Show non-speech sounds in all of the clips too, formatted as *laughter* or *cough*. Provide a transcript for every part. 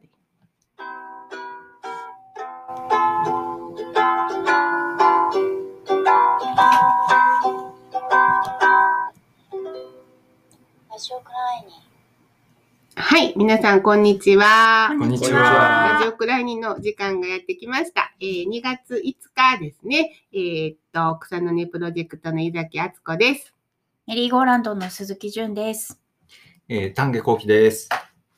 でいい。ラジオクライニはい、皆さん、こんにちは。こんにちラジは。オクライニの時間がやってきました。えー2月5日ですね。えーっと、草の根プロジェクトの井崎敦子です。メリーゴーランドの鈴木純です。えー、丹下幸喜です。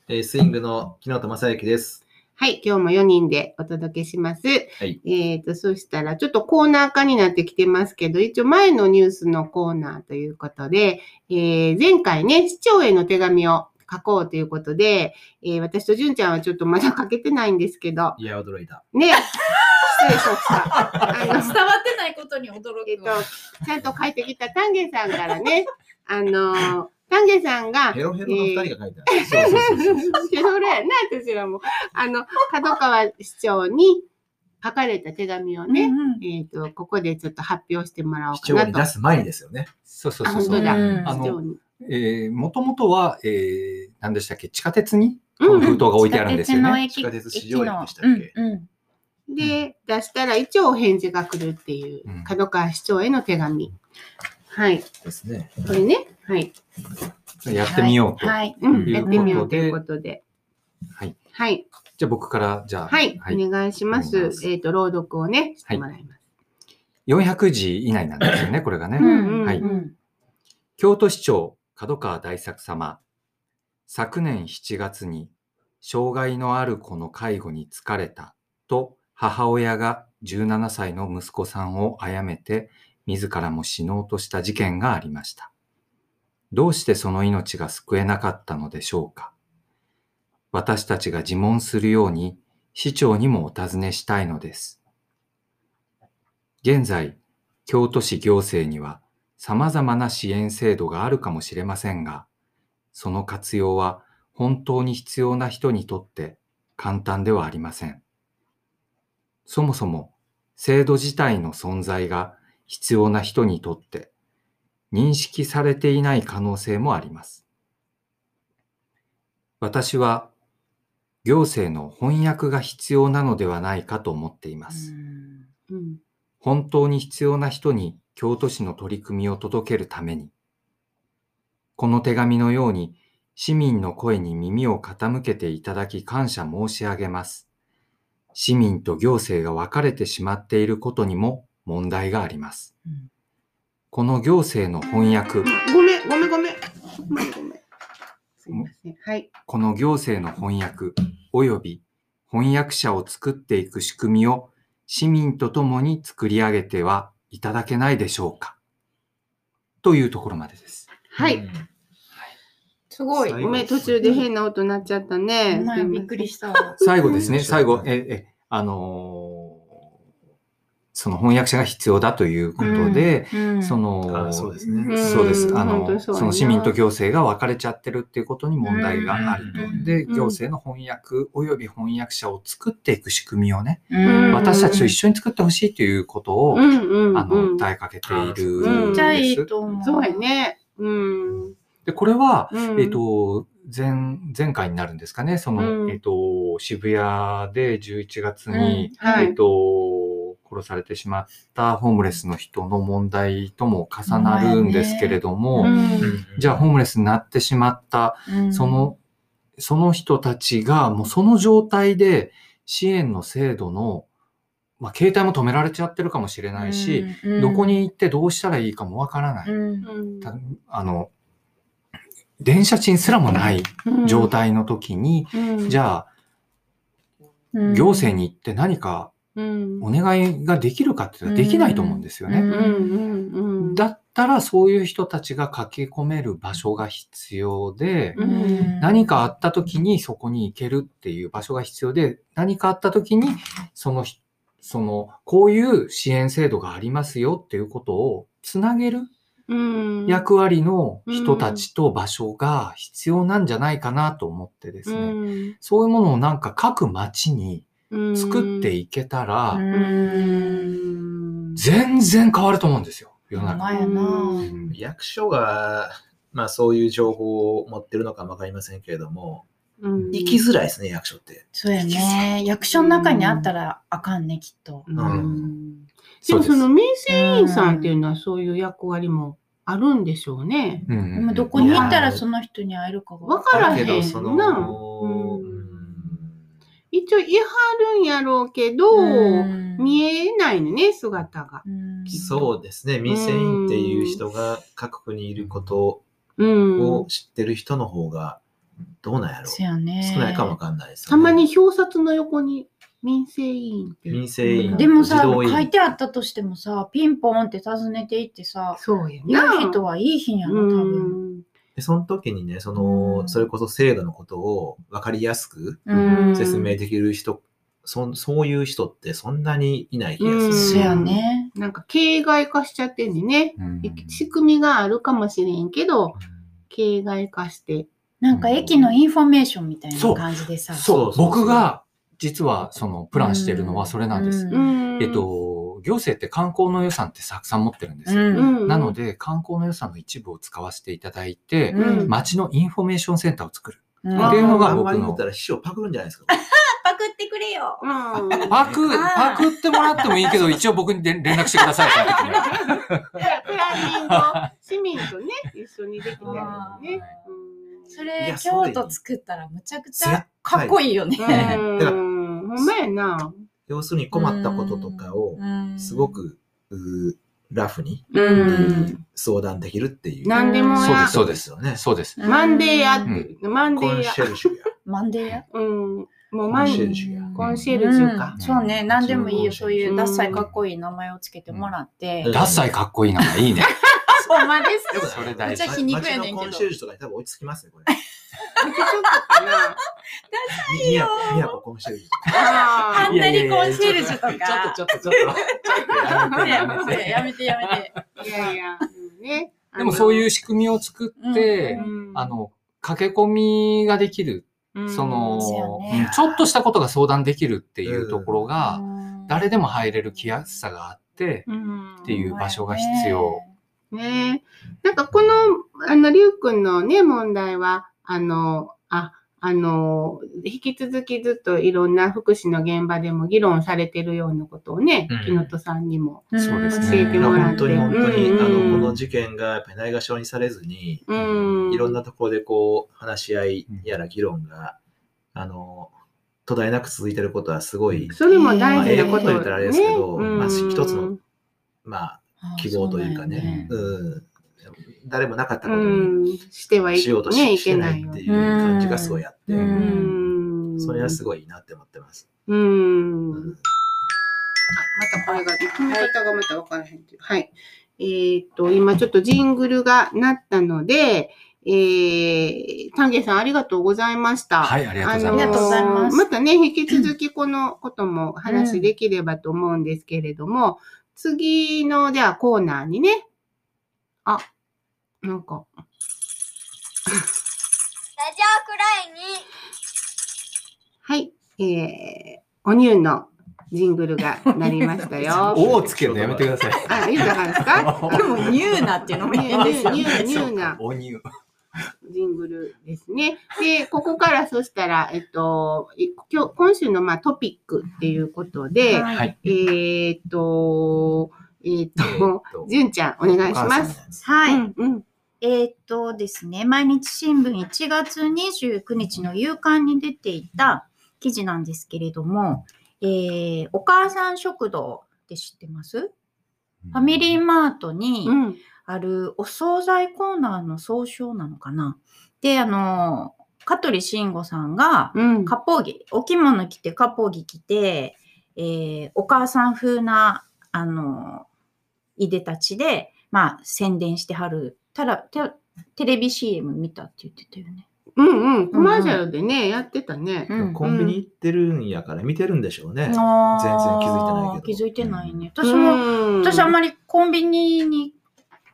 えースイングの木本正幸です。はい、今日も4人でお届けします。はい。えーっと、そしたら、ちょっとコーナー化になってきてますけど、一応前のニュースのコーナーということで、えー前回ね、市長への手紙を書こうということで、えー私と純ちゃんはちょっとまだ書けてないんですけど、いや、驚いた。ね、失礼しました。あの伝わってないことに驚えっと、ちゃんと書いてきた丹下さんからね、あの、丹下さんが、ヘロヘロの二人が書いてある。そうそうそうそう。ヘロレやな、私らも。あの、角川市長に書かれた手紙をね、えっ、と、ここでちょっと発表してもらおう市長かなと。に出す前にですよね。あ、そうそうそうそう。本当だ。うんあの市長に。えー、もともとは、えー、何でしたっけ、地下鉄に封筒が置いてあるんですよね。地下鉄市場駅でしたっけ？駅のうんうんで、出したら一応お返事が来るっていうう、ん角川市長への手紙。はい。ですね。これね、はい。やってみようと。はい。はいうん、いうやってみようことでということで。はい。はい。じゃあ僕から、じゃあ、はい。お願いしますす。えっ、と、朗読をね、してもらいます。400字以内なんですよね、*laughs* これがね。うんうんはいうん京都市長角川大作様昨年7月に障害のある子の介護に疲れたと母親が17歳の息子さんを殺めて自らも死のうとした事件がありましたどうしてその命が救えなかったのでしょうか？私たちが自問するように市長にもお尋ねしたいのです現在京都市行政には様々な支援制度があるかもしれませんが、その活用は本当に必要な人にとって簡単ではありません。そもそも制度自体の存在が必要な人にとって認識されていない可能性もあります。私は行政の翻訳が必要なのではないかと思っています。うん。本当に必要な人に京都市の取り組みを届けるために、この手紙のように市民の声に耳を傾けていただき感謝申し上げます。市民と行政が分かれてしまっていることにも問題があります。うんこの行政の翻訳、ごめん、ごめん、ごめん。ごめん、ごめん。すいません。はい。この行政の翻訳及び翻訳者を作っていく仕組みを市民と共に作り上げてはいただけないでしょうかというところまでです。はい。うん。すごい。ごめん、途中で変な音鳴っちゃったね。びっくりした。最後ですね、うん最後、え、え、あのーその翻訳者が必要だということで、うんその、あそうですうんね。そうです。あの、そその市民と行政が分かれちゃってるっていうことに問題があると。うんで、うん行政の翻訳及び翻訳者を作っていく仕組みをね、うん私たちと一緒に作ってほしいということを、うんうんあの、うん。訴えかけているうんんめっちゃいです。いと思う。そうやね。うん。で、これは、うんえっ、、と、前、前回になるんですかね、その、うんえっ、と、渋谷で11月に、うんはいえっ、と、殺されてしまったホームレスの人の問題とも重なるんですけれども、うん。じゃあホームレスになってしまった、うん。その、その人たちがもうその状態で支援の制度の、まあ、携帯も止められちゃってるかもしれないし、、うん。どこに行ってどうしたらいいかもわからない。うん。うんたあの、電車賃すらもない状態の時に、うん。じゃあ、うん。行政に行って何かうん。お願いができるかって言ったらできないと思うんですよね。だったらそういう人たちが駆け込める場所が必要で、うん。何かあった時にそこに行けるっていう場所が必要で、何かあった時にそのひ、その、こういう支援制度がありますよっていうことをつなげるうん。役割の人たちと場所が必要なんじゃないかなと思ってですね、うん。そういうものをなんか各町にうん作っていけたら、うん。全然変わると思うんですよ、世の中。役所が、まあそういう情報を持ってるのかもわかりませんけれども、うん。行きづらいですね、役所って。そうやね。役所の中にあったらあかんね、きっと。うん。うん。でもその民生委員さんっていうのはそういう役割もあるんでしょうね。うん。どこに行ったらその人に会えるかがわからへんだけど、その、な一応言いはるんやろうけど、うん見えないのね、姿が。うんそうですね、民生委員っていう人が各国にいることうん。を知ってる人の方が、どうなんやろう。少ないかもわかんないです、ね。たまに表札の横に民生委員って。民生委員でもさ、書いてあったとしてもさ、ピンポンって訪ねていってさ、そうや言な。う人はいい日やな、多分。で、その時にね、その、うんそれこそ制度のことを分かりやすくうん説明できる人、そそういう人ってそんなにいない気がすうんる。そうやね。なんか形骸化しちゃってんでね。うん仕組みがあるかもしれんけど、形骸化して。なんか駅のインフォメーションみたいな感じでさ。そう、そうそう僕が実はそのプランしてるのはそれなんです。ううんえっ、と、行政って観光の予算ってたくさん持ってるんですよ。うんなので、観光の予算の一部を使わせていただいて、うん街のインフォメーションセンターを作る。うんっていうのがあん僕のまり言ったら師匠パクるんじゃないですか？*laughs* パクってくれよ。うん。パク、パクってもらってもいいけど、一応僕に連連絡してください、その時には。プランニングを市民とね、一緒にできたらね。それ京都作ったらむちゃくち絶ゃかっこいいよね。うん。だからうんほんまやな。要するに困ったこととかをうんすごくラフにうん。相談できるっていう。何でもやそうです、そうですよね。そうです。マンデーやマンデコンーや。シェルジュや。マンデーや？うん。もうコマンンシェルジュや。コンシェルジュかうんそうね、何でもいいよ。そういううんダッサいかっこいい名前をつけてもらって。うんダッサいかっこいいながいいね。ほんまですでもそれ大事めっちゃ皮肉やねんけどコンシェルジュとかに多分追いつきますね、これ。めっちゃちょっとかな。みコンシェルジュ。あハンナリコンシェルジュとか。ちょっと、ちょっと、ちょっと。やめて、やめて、やめて。あ。いやいや、でもね。でもそういう仕組みを作って、うんあ、の、駆け込みができる、うんその、ちょっとしたことが相談できるっていうところが、うん誰でも入れる来やすさがあって、うんっていう場所が必要。ねなんかこの、あの、りゅうくんのね、問題は、あの、あ、あの、引き続きずっといろんな福祉の現場でも議論されてるようなことをねうん、木のとさんにも。うんそうですね教えてもらって。本当に本当に、うんあの、この事件がやっぱりないがしろにされずに、うん。いろんなところでこう、話し合いやら議論が、あの、途絶えなく続いてることはすごい、それも大事なことまあええこと言ったらあれですけどねまあうん一つのまあ、希望というかね、うん、誰もなかったことうにん。してはいしようとし,、ね、いけないよてないっていう感じがすごいあって。それはすごいいいなって思ってます。うん。うんまたこれが、決め方がまた分からへんっていう。はい。えーっと、今ちょっとジングルが鳴ったので、えー、丹下さんありがとうございました。はい、ありがとうございありがとうございますまたね、引き続きこのことも話できればと思うんですけれども、次の、じゃあコーナーにね、あ、なんか、ラジオくらいにはい、えー、おニューのジングルが鳴りましたよ。*laughs* おをつけるのやめてください。あ、言うたらですか？*laughs* でも、ニューナっていうのも変ですよニューね。ニューなお乳。ジングルですね。で、ここからそしたら、えっと、い今日、今週のまあトピックっていうことで、はいはい。えーっと、えーっえーと、じゅんちゃん、お願いします。はい。うんうんえーっとですね、毎日新聞1月29日の夕刊に出ていた記事なんですけれども、えーお母さん食堂って知ってます？ファミリーマートにうんあるお惣菜コーナーの総称なのかなで、あの、香取慎吾さんが、うん割烹着、お着物着て、割烹着着て、えーお母さん風な、あの、いでたちで、まあ、宣伝してはる。ただ、テテレビ CM 見たって言ってたよね。うんうん、コマーシャルでね、やってたね。うんコンビニ行ってるんやから見てるんでしょうね。あー全然気づいてないけど気づいてないね。うん私も、私あんまりコンビニに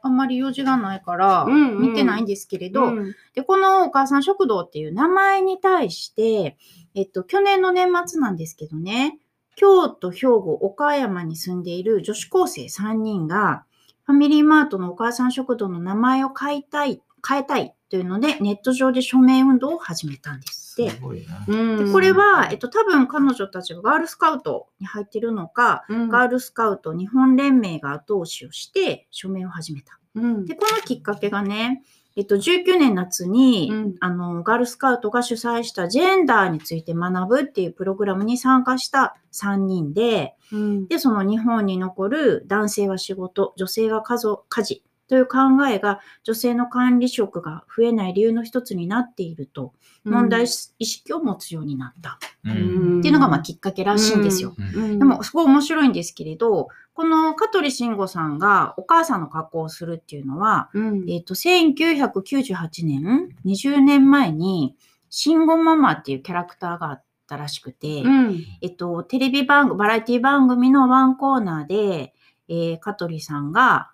あんまり用事がないからうんうん見てないんですけれど、うんで、このお母さん食堂っていう名前に対して、えっと、去年の年末なんですけどね、京都、兵庫、岡山に住んでいる女子高生3人が、ファミリーマートのお母さん食堂の名前を変えたい、変えたいというので、ネット上で署名運動を始めたんです。て、すごいな。うん。でこれ、は、えっと、多分彼女たちがガールスカウトに入ってるのか、うん。ガールスカウト日本連盟が後押しをして署名を始めた。うん。で、このきっかけがね、えっと、19年夏に、うん。あの、ガールスカウトが主催したジェンダーについて学ぶっていうプログラムに参加した3人で、うん。で、その日本に残る男性は仕事、女性は家族、家事という考えが女性の管理職が増えない理由の一つになっていると、問題意識を持つようになった。ううん。んっていうのがまあきっかけらしいんですよ。うん。でも、すごい面白いんですけれど、この香取慎吾さんがお母さんの格好をするっていうのは、うん。えっ、と、1998年、20年前に、慎吾ママっていうキャラクターがあったらしくて、うん。えっと、テレビ番組、バラエティ番組のワンコーナーで、えー、香取さんが、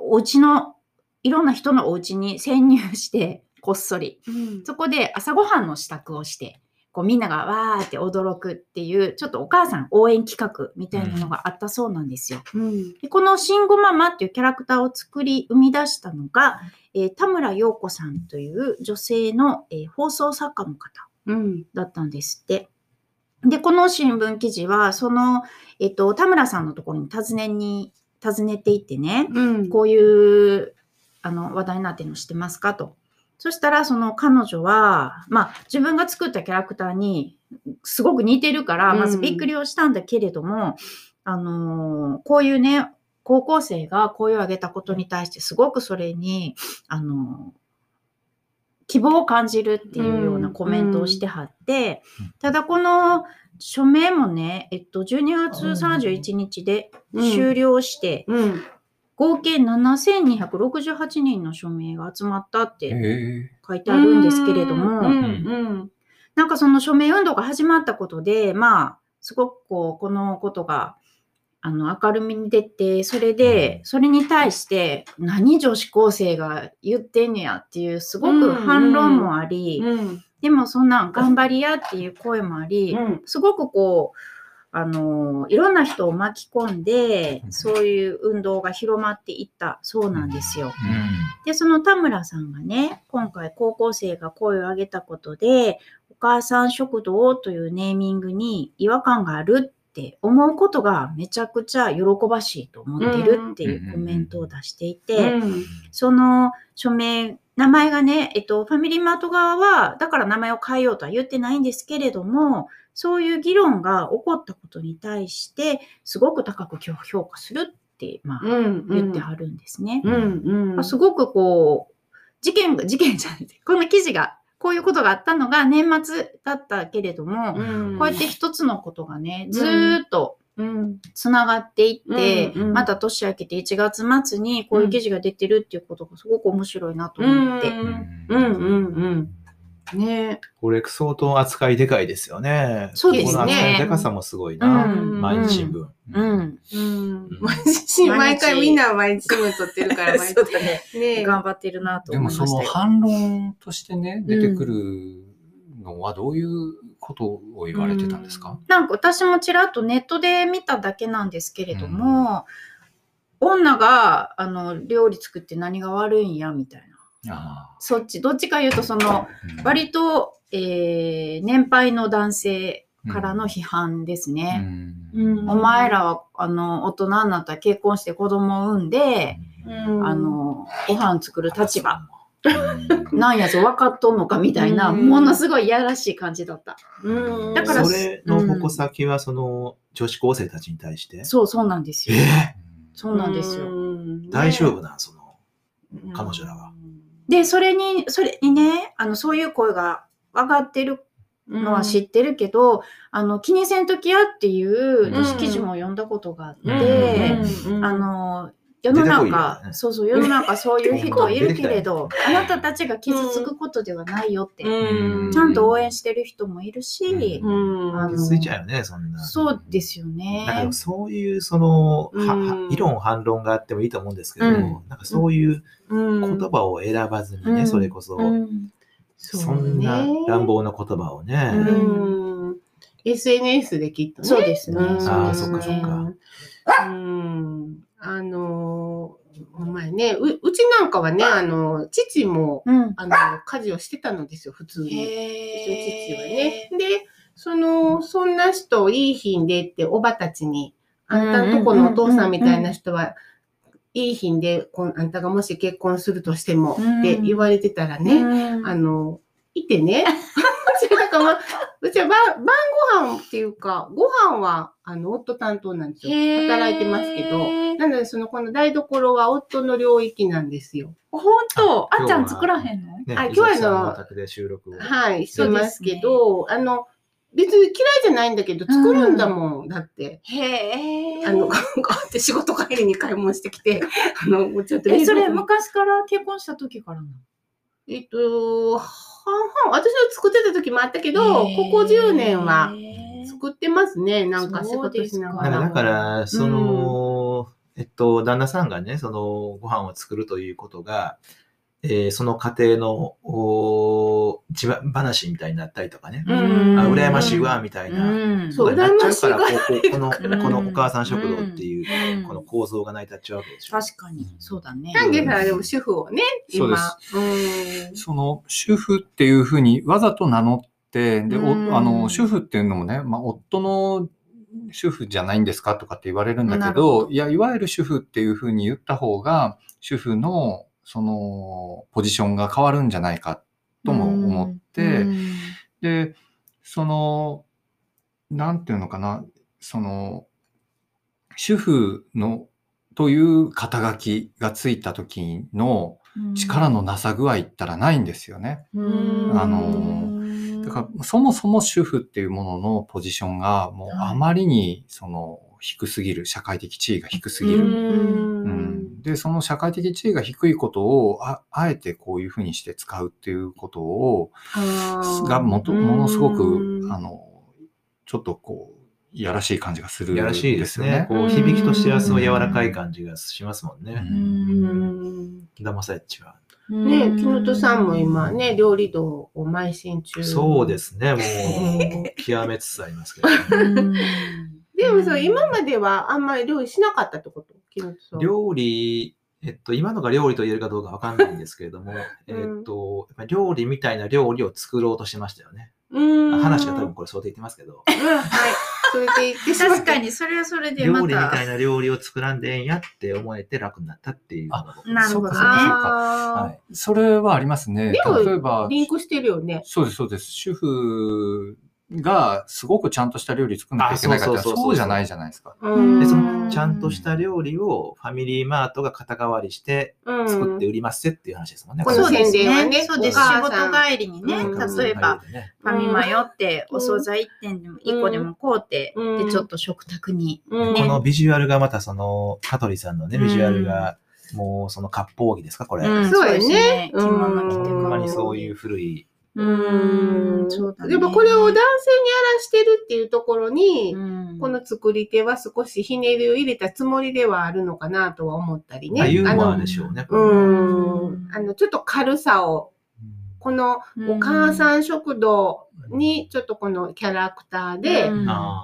お家の、いろんな人のお家に潜入して、*laughs* こっそり。うんそこで朝ごはんの支度をして、こうみんながわーって驚くっていう、ちょっとお母さん応援企画みたいなのがあったそうなんですよ。うんでこの慎吾ママっていうキャラクターを作り、生み出したのが、えー田村陽子さんという女性の、えー放送作家の方うんだったんですって。で、この新聞記事は、その、えっと、田村さんのところに訪ねに、訪ねていってね、うん。こういうあの話題になってるの知ってますか？と。そしたら、その彼女は、まあ、自分が作ったキャラクターにすごく似てるから、うん。まずびっくりをしたんだけれども、あのーこういうね、高校生が声を上げたことに対して、すごくそれに、あのー希望を感じるっていうようなコメントをしてはって、うん。ただこの署名もね、えっと、12月31日で終了して、うん。合計7268人の署名が集まったってへ書いてあるんですけれども、うんうん。なんかその署名運動が始まったことで、まあ、すごくこう、このことが、あの、明るみに出て、それで、それに対して、何女子高生が言ってんねやっていう、すごく反論もあり、うん。でもそんなん頑張りやっていう声もあり、うん。すごくこう、あの、いろんな人を巻き込んでう、ん。そういう運動が広まっていったそうなんですよ。うん。で、その田村さんがね、今回高校生が声を上げたことで、お母さん食堂というネーミングに違和感があるって思うことがめちゃくちゃ喜ばしいと思ってるっていうコメントを出していて、うん。その署名、名前がね、えっと、ファミリーマート側は、だから名前を変えようとは言ってないんですけれども、そういう議論が起こったことに対して、すごく高く評価するって、まあ、うん言ってはるんですね。すごくこう、事件が、事件じゃない。この記事が、こういうことがあったのが年末だったけれども、うん。こうやって一つのことがね、ずーっとうん。つながっていって、うんうん。また年明けて1月末にこういう記事が出てるっていうことがすごく面白いなと思って。うん。うん。うんねこれ相当扱いでかいですよね。そうですねこの扱いでかさもすごいな。うん毎日新聞。うん。うん毎日毎回みんな毎日新聞撮ってるから毎日 *laughs* そうだね。ね頑張ってるなとでもその思いましたよ。反論としてね、出てくるのはどういうことを言われてたんですか、なんか私もちらっとネットで見ただけなんですけれども、女があの料理作って何が悪いんやみたいな。あそっち、どっちか言うとその割と、えー年配の男性からの批判ですうね。んうんお前らはあの大人になったら結婚して子供を産んで、うんあのご飯作る立場うんなんやぞ分かっとんのかみたいな、うんものすごいいやらしい感じだった。うんだからそれの矛先はその女子高生たちに対して？そうそうなんですよ。えそうなんですよ。うん大丈夫なん？その。ね彼女らは。で、それに、それにね、あの、そういう声が上がってるのは知ってるけど、あの、気にせんときやっていう記事も読んだことがあって、うんうん。あの、世の中、よ。ねそうそう、世の中そういう人いるけれど、出あなたたちが傷つくことではないよって、うん。ちゃんと応援してる人もいるし、うん。あのついちゃうよね、そんな。そうですよなんかでねも。そういうその、はうん。は議論反論があってもいいと思うんですけど、うん。なんかそういううん。言葉を選ばずにね、うん。それこそ、うん。そんな乱暴な言葉をね、うん。SNS できっとね。そうですね。あーそっかそっね。か。うんあのーほんまやね。ううちなんかはね、あの、父も、うん。あの、家事をしてたのですよ、普通に。父はね。で、その、そんな人いい品でって、おばたちに、あんたんとこのお父さんみたいな人は、いい品で、こんあんたがもし結婚するとしても、うんって言われてたらね、うんあの、いてね。*laughs* うちだから、まあ、うちは晩晩ご飯っていうか、ご飯は、あの、夫担当なんですよ。働いてますけど。なので、その、この台所は夫の領域なんですよ。本当？ああっちゃん作らへんの？ね、あ今日はあの収録を。はい、してますけど、あの、別に嫌いじゃないんだけど、作るんだもん。だって。へえ。あの、こうやって仕事帰りに買い物してきて、あの、もうちょっとえ、それ昔から結婚した時からなの？えっと、半々、私は作ってた時もあったけど、ここ10年は作ってますね。なんか仕事しながら。だから、その、えっと、旦那さんがね、その、ご飯を作るということが、えーその家庭の、お自慢話みたいになったりとかね、うん。あ羨ましいわ、みたいな。うん。そうなっちゃうから、こ羨ましうこの、うんこのお母さん食堂っていう、うん。この構造が成り立っちゃうわけでしょ。確かに、そうだね。丹下さんはでも主婦をね、今。その主婦っていうふうにわざと名乗って、で、うん。おあの、主婦っていうのもね、まあ、夫の主婦じゃないんですかとかって言われるんだけど、いや、いわゆる主婦っていうふうに言った方が、主婦の、その、ポジションが変わるんじゃないかとも思って、うんで、その、なんていうのかな、その、主婦の、という肩書きがついた時の力のなさ具合ったらないんですよね。うんあのだから、そもそも主婦っていうもののポジションが、もうはいあまりに、その、低すぎる、社会的地位が低すぎうる。んうんで、その社会的地位が低いことを、ああえてこういうふうにして使うっていうことを、がもとものすごくう、んあの、ちょっとこう、いやらしい感じがするんやらしいですね。よこう響きとしてはすごい柔らかい感じがしますもんうね。うん騙されちは。ね木本さんも今ね、料理道を邁進中。そうですね。もう *laughs* 極めつつありますけどね。でもさ、今まではあんまり料理しなかったってこと？料理、えっと、今のが料理と言えるかどうかわかんないんですけれども、えっと、やっぱり料理みたいな料理を作ろうとしましたよね。うん。話が多分これそうで言ってますけど、うん、はい。それで言って確か。に、それはそれでまた。料理みたいな料理を作らんでええんやって思えて楽になったっていうのが僕なるほどねそうかそうかはい。それはありますね。でも例えばー、リンクしてるよね。そうです、そうです。主婦がすごくちゃんとした料理作んなきゃいけないかってあそうじゃないじゃないですか。うん。で、その、ちゃんとした料理をファミリーマートが肩代わりして作って売りますっていう話ですもんね。このそうですねね。そうです。お仕母さん。事帰りにね、うん。例えば、ねファミマ寄って、お惣菜1点でも1個でも買うて、うん。で、ちょっと食卓に。うん、このビジュアルがまたその、香取さんのね、ビジュアルが、もうその割烹着ですか、これ。うん。そうですね。着物着てう。んほんまにそういう古い、ううんん。そうだねやっぱこれを男性にやらしてるっていうところに、うんこの作り手は少しひねりを入れたつもりではあるのかなとは思ったりね。まあユーモアのでしょうね。うん。あの、ちょっと軽さを、このお母さん食堂にちょっとこのキャラクターで、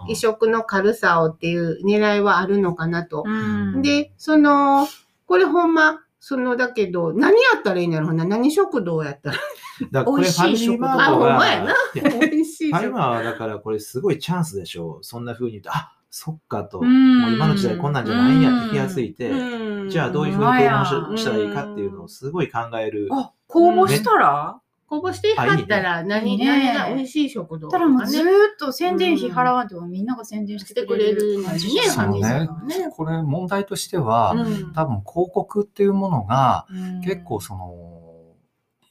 異色の軽さをっていう狙いはあるのかなと。うんで、その、これほんま、その、だけど、何やったらいいんだろうな。何食堂やったら。だからこれファミリーマートあほんが、まやないや美味しいファミマはだからこれすごいチャンスでしょう。そんな風に言うと、あ、そっかと、うんもう今の時代こんなんじゃないんやって気がついて、うんじゃあどういう風に購入ししたらいいかっていうのをすごい考える。あ、公募したら？こぼしてはったら何、いいね。何が美味しい食堂たらもうず。っと宣伝費払わんでもみんなが宣伝してくれる感じじゃそうね。か。ね。これ問題としては、うん。多分広告っていうものがうん。結構その、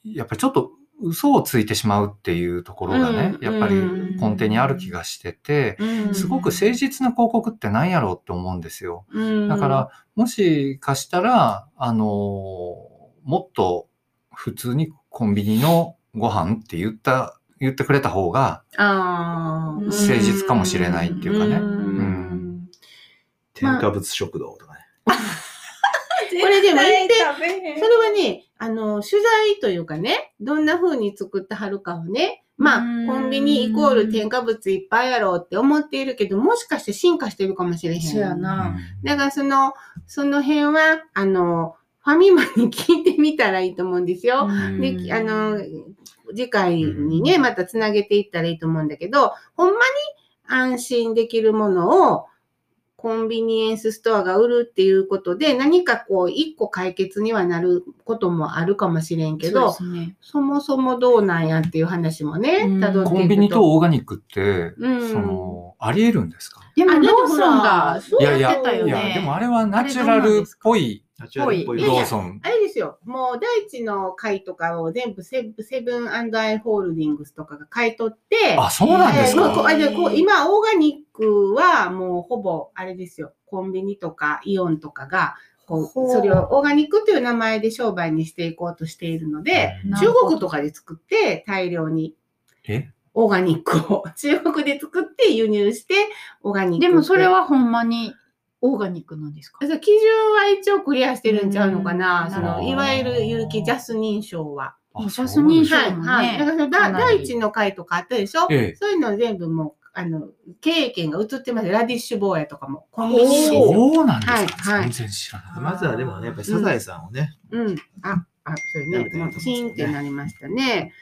やっぱりちょっと嘘をついてしまうっていうところがね、うん。やっぱり根底にある気がしてて、うん。すごく誠実な広告って何やろうって思うんですよ。うん。だから、もしかしたら、あの、もっと普通にコンビニのご飯って言った、言ってくれた方が、あー。誠実かもしれないっていうかね。ん。うん。添加物食堂とかね。*laughs* これでも言ってそれはね、あの、取材というかね、どんな風に作ってはるかをね、まあコンビニイコール添加物いっぱいやろうって思っているけど、もしかして進化してるかもしれへん。そうやな。だからその、その辺は、あの、ファミマに聞いてみたらいいと思うんですよ。で、あの、次回にね、またつなげていったらいいと思うんだけど、ほんまに安心できるものをコンビニエンスストアが売るっていうことで、何かこう、一個解決にはなることもあるかもしれんけど、そね。もそもどうなんやっていう話もね、うん。辿っていくと。コンビニとオーガニックって、うん。その、あり得るんですか？でもあローソンがそういやいや、やってたよね。いや、でもあれはナチュラルっぽいナチュラローソン。あれですよ。もう、第一の会とかを全部セブセブンアイ・ホールディングスとかが買い取って、あ、そうなんですかえーこうあでこう今、オーガニックはもうほぼ、あれですよ。コンビニとかイオンとかが、こほうう、それをオーガニックという名前で商売にしていこうとしているので、中国とかで作って大量にえ？オーガニックを、中国で作って輸入して、オーガニック。でもそれはほんまにオーガニックなんですか？あそう基準は一応クリアしてるんちゃうのかな、うんそのいわゆる有機ジャス認証は。あジャスミンそう賞はい、もねはい。だからそのだ第一の回とかあったでしょ、ええそういうの全部もう、あの、経営権が移ってます。ラディッシュ坊やとかも。コンビニですよ。そうなんですか、はいはい全然知らない。まずはでもね、やっぱりサザエさんをね、うん。あ、あ、それね、もうチーンってなりましたね。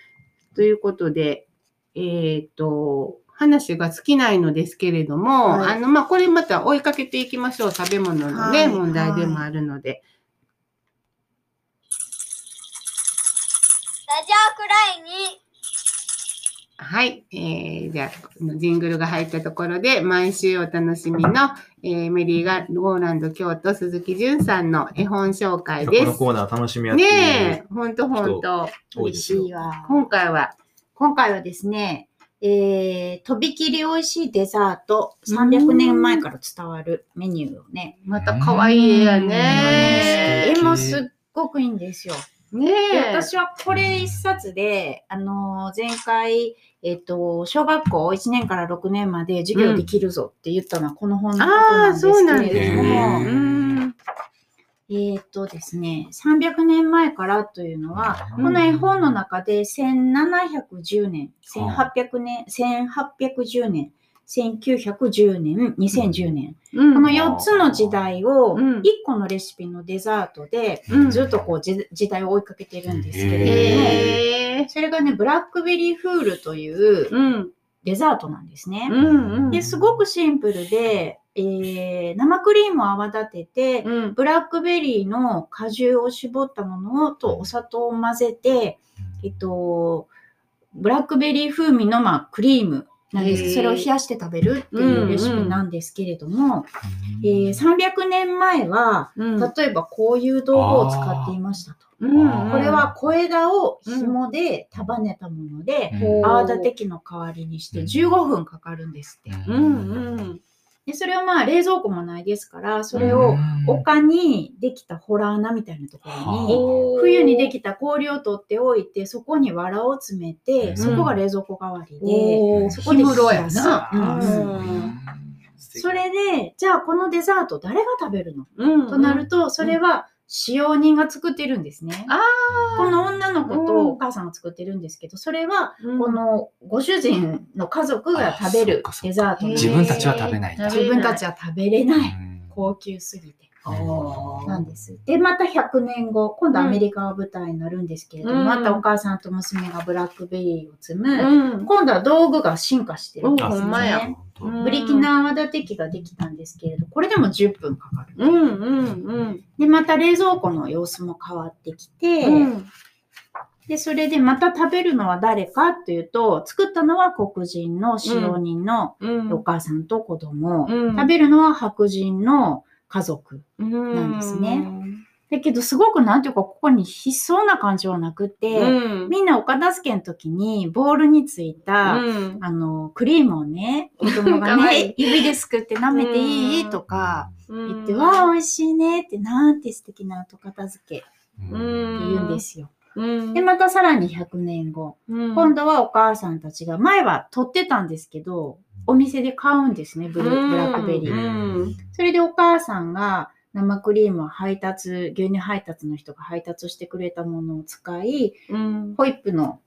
ということで、えっ、と、話が尽きないのですけれども、はいあの、まあ、これまた追いかけていきましょう。食べ物のね、はい問題でもあるので。ラジオくらいにはい。えー、じゃあ、ジングルが入ったところで、毎週お楽しみの、えーメリーがゴーランド京都鈴木淳さんの絵本紹介こです。のコーナー楽しみやってねえ、ほんとほんと。美味しいわ。今回は、今回はですね、えー、とびきり美味しいデザート、300年前から伝わるメニューをね、また可愛い絵やうんね。絵もすっごくいいんですよ。ね。私はこれ一冊で、あのー前回、えっ、と、小学校1年から6年まで授業できるぞって言ったのはこの本のことああ、なんですそうなんけですね。れども、うん。えっ、とですね、300年前からというのは、うん。この絵本の中で1710年、1800年、1810年、1910年、2010年、うん。この4つの時代をうん。1個のレシピのデザートでうん。ずっとこうじ時代を追いかけてるんですけれども。それがね、 blackberry fool といううん。デザートなんですね。うん。うん。で、すごくシンプルで、えー生クリームを泡立てて、うん。ブラックベリーの果汁を絞ったものをとお砂糖を混ぜて、えっと、ブラックベリー風味の、まあ、クリームなんですそれを冷やして食べるっていうレシピなんですけれども、えー300年前は、うん。例えばこういう道具を使っていましたと。うん。これは小枝を紐で束ねたもので、うん泡立て器の代わりにして15分かかるんですって。うん。うん。でそれはまあ冷蔵庫もないですから、それを丘にできたホラー穴みたいなところに、冬にできた氷を取っておいて、そこに藁を詰めて、うんそこが冷蔵庫代わりで、そこで氷室や冷な。やすうんうんそれで、じゃあこのデザート誰が食べるの、うん。となると、それは使用人が作ってるんですね。あこの女の子うんとお母さんが作ってるんですけど、それはーこ、のご主人の家族が食べるデザートなんです自分たちは食べない。自分たちは食べれない。うん高級すぎて。あなんです。で、また100年後、今度アメリカが舞台になるんですけれども、うん。またお母さんと娘がブラックベリーを摘む、うん。今度は道具が進化してるんですね。うん。ブリキナ泡立て器ができたんですけれど、これでも10分かかる。うんうんうん。で、また冷蔵庫の様子も変わってきて、うん。で、それでまた食べるのは誰かというと、作ったのは黒人の使用人のうん。お母さんと子供、うん。食べるのは白人の家族。なんですね。だけど、すごくなんていうか、ここに悲壮な感じはなくって、うん。みんなお片付けの時に、ボールについた、うんあの、クリームをね、*laughs* 子供がね指ですくって舐めていいとか言言って、わあ、美味しいねって、なんて素敵な後片付けってうん言うんですよ。うんで、またさらに100年後、うん今度はお母さんたちが、前は取ってたんですけど、お店で買うんですね、ブルブラックベリー。うんそれでお母さんが、生クリームを配達、牛乳配達の人が配達してくれたものを使い、うん。ホイップの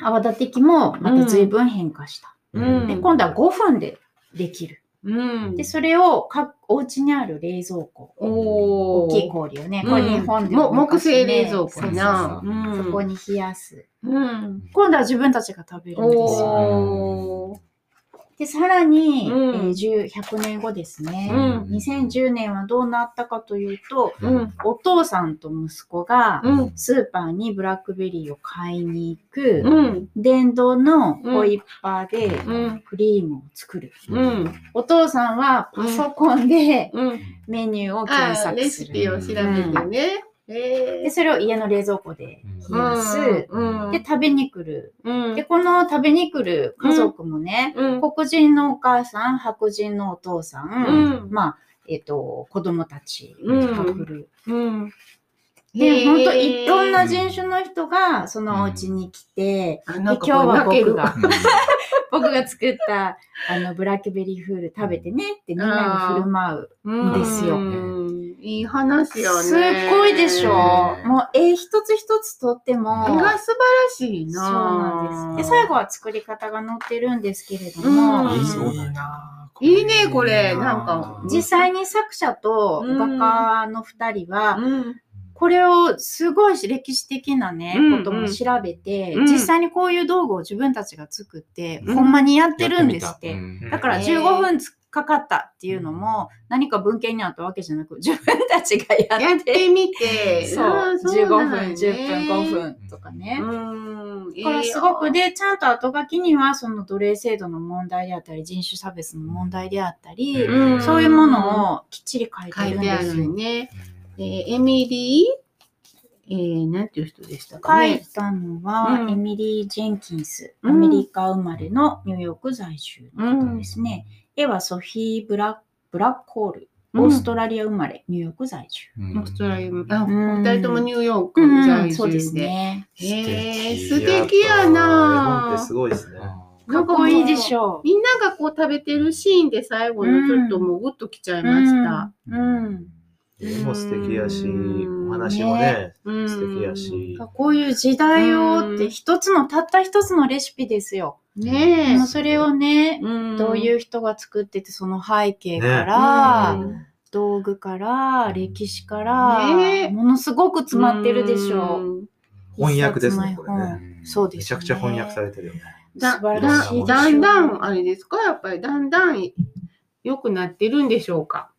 泡立て器もまた随分変化した。うんで、今度は5分でできる。うん。で、それをかお家にある冷蔵庫、大きい氷をね、うんこれ日本でもね製冷蔵庫やな。そこに冷やす。うん。今度は自分たちが食べるんですよ。で、さらに、うんえー10 100年後ですね、うん2010年はどうなったかというと、うん。お父さんと息子がうん。スーパーにブラックベリーを買いに行く、うん。電動のホイッパーでうん。クリームを作る。うん。お父さんはパソコンでうん。メニューをあ検ー索する。レシピを調べてね。えで、それを家の冷蔵庫で冷やす。うん。で、食べに来る。うん。で、この食べに来る家族もね、うん。黒人のお母さん、白人のお父さん、うんまあ、えっ、と、子供たちうんが来る。うん。で、本当いろんな人人種の人がそのお家に来て、あ、で今日は僕が、*laughs* 僕が作ったあのブラックベリーフール食べてねってみんなに振る舞う。うんですよいい話よね。すっごいでしょもう絵一つ一つとっても。絵が素晴らしいそうな。なんです。で、最後は作り方が載ってるんですけれども、うんいいそうだな。な。いいねこれなんか実際に作者とうん画家の二人は、うん。これをすごい歴史的なね、うんことも調べて、うん実際にこういう道具を自分たちが作って、うんほんまにやってるんですって。うんだからへー15分つかかったっていうのも、何か文献にあったわけじゃなく、自分たちがややっ。っててみて。*laughs* そう、あー15分、なんやね10分、5分とかね。うん。だからすごくで、ちゃんと後書きには、その奴隷制度の問題であったり、人種差別の問題であったり、うんそういうものをきっちり書いてるんですよ。るね。えーエミリー、えー、なんていう人でしたか書いね。たのは、うんエミリー・ジェンキンス、うんアメリカ生まれのニューヨーク在住うの方んで。すね。絵はソフィー・ブラブラックホール、うんオーストラリア生まれ、ニューヨーク在住。うんオーストラリアも、あ、二人ともニューヨークうん在そうです。ね。えー、素素敵やなってすごいですね。かっこいいでしょう。みんながこう食べてるシーンで最後のちょっともうグッときちゃいました。うん。うん絵も素敵やし、うんお話もね、うん素敵やし。こういう時代をっうんて一つのたった一つのレシピですよ。ねえ。もうそれをね、うんどういう人が作ってて、その背景から、ねうん道具から、歴史から、ねものすごく詰まってるでしょう。うん翻訳ですねこれねそうです、ね。めちゃくちゃ翻訳されてるよね。だ素晴らしいでしょうだんだん、あれですか？やっぱりだんだん良くなってるんでしょうか？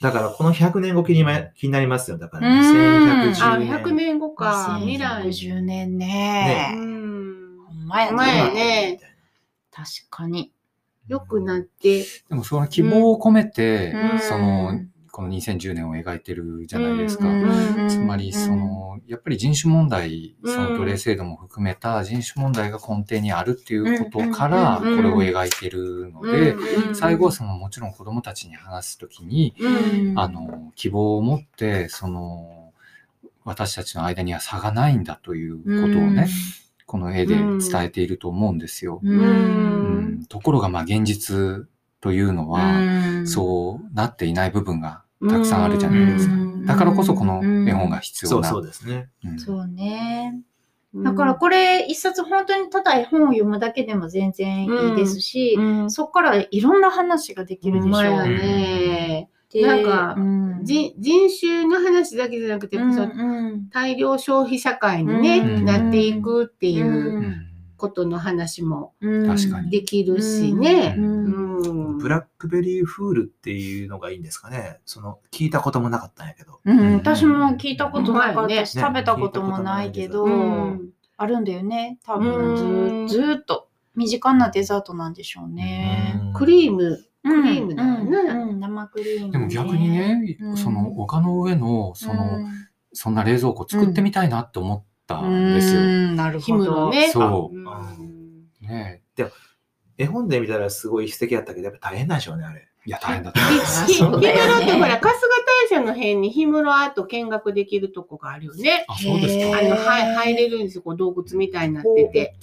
だからこの100年後気にま気になりますよ。だからうんあ、2110年。100年後か。未来。10年うね。ん。ほんまや前ね。ね確かに。良くなって。でもその希望を込めて、うんその、この2010年を描いてるじゃないですか。うんつまり、そ、の、やっぱり人種問題、うん。その奴隷制度も含めた人種問題が根底にあるっていうことから、こうんれを描いてるので、うん最後はその、もちろん子供たちに話すときに、うん。あの、希望を持って、その、私たちの間には差がないんだということをね、この絵で伝えていると思うんですよ。う。ん。ところが、まあ、現実というのは、うん。そうなっていない部分がたくさんあるじゃないですか。うん。だからこそこの絵本が必要な。そうですね。うん。そうね。だからこれ一冊本当にただ絵本を読むだけでも全然いいですし、うん、そこからいろんな話ができるでしょう。ね。でなんかうん。人人種の話だけじゃなくて、大量消費社会にね、うん。なっていくっていううん。ことの話もできるしね。ううん。んブラックベリーフールっていうのがいいんですかね？その、聞いたこともなかったんやけど。うん、私も聞いたことなかったし、ね。食べたこともないけど、うんあるんだよね。多うん。分ずずーっと身近なデザートなんでしょうね。クリーム、ククリームだよね。うん。うん生クリーム、でも逆にね、うん。その丘の上の、その、そんな冷蔵庫作ってみたいなって思ったうんんですよ。うん。なるヒほど。ね。そう。うん。ね絵本で見たらすごい素敵やったけど、やっぱ大変なんでしょうね、あれ。いや、大変だった。ひそうだよね氷室ってほら、春日大社の辺に氷室アート見学できるとこがあるよね。あ、そうですへか。あの、はい、入れるんですよ。こう洞窟みたいになってて。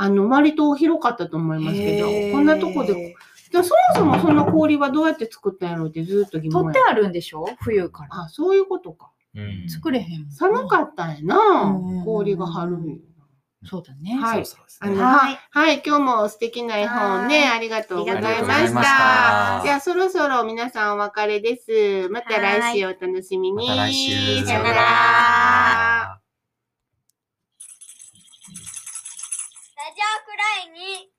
あの、割と広かったと思いますけどこんなとこででもそもそもその氷はどうやって作ったんやろうってずっと疑問や取ってあるんでしょ？冬から。あ、そういうことか。うん作れへん。寒かったんやなうん。氷が張るんやそうだね。はいははいい、はい、今日も素敵な絵本ね、はいありがとうございましたた。じゃあ、そろそろ皆さんお別れです。また来週お楽しみに。また来週さよなら。ラジオくらいに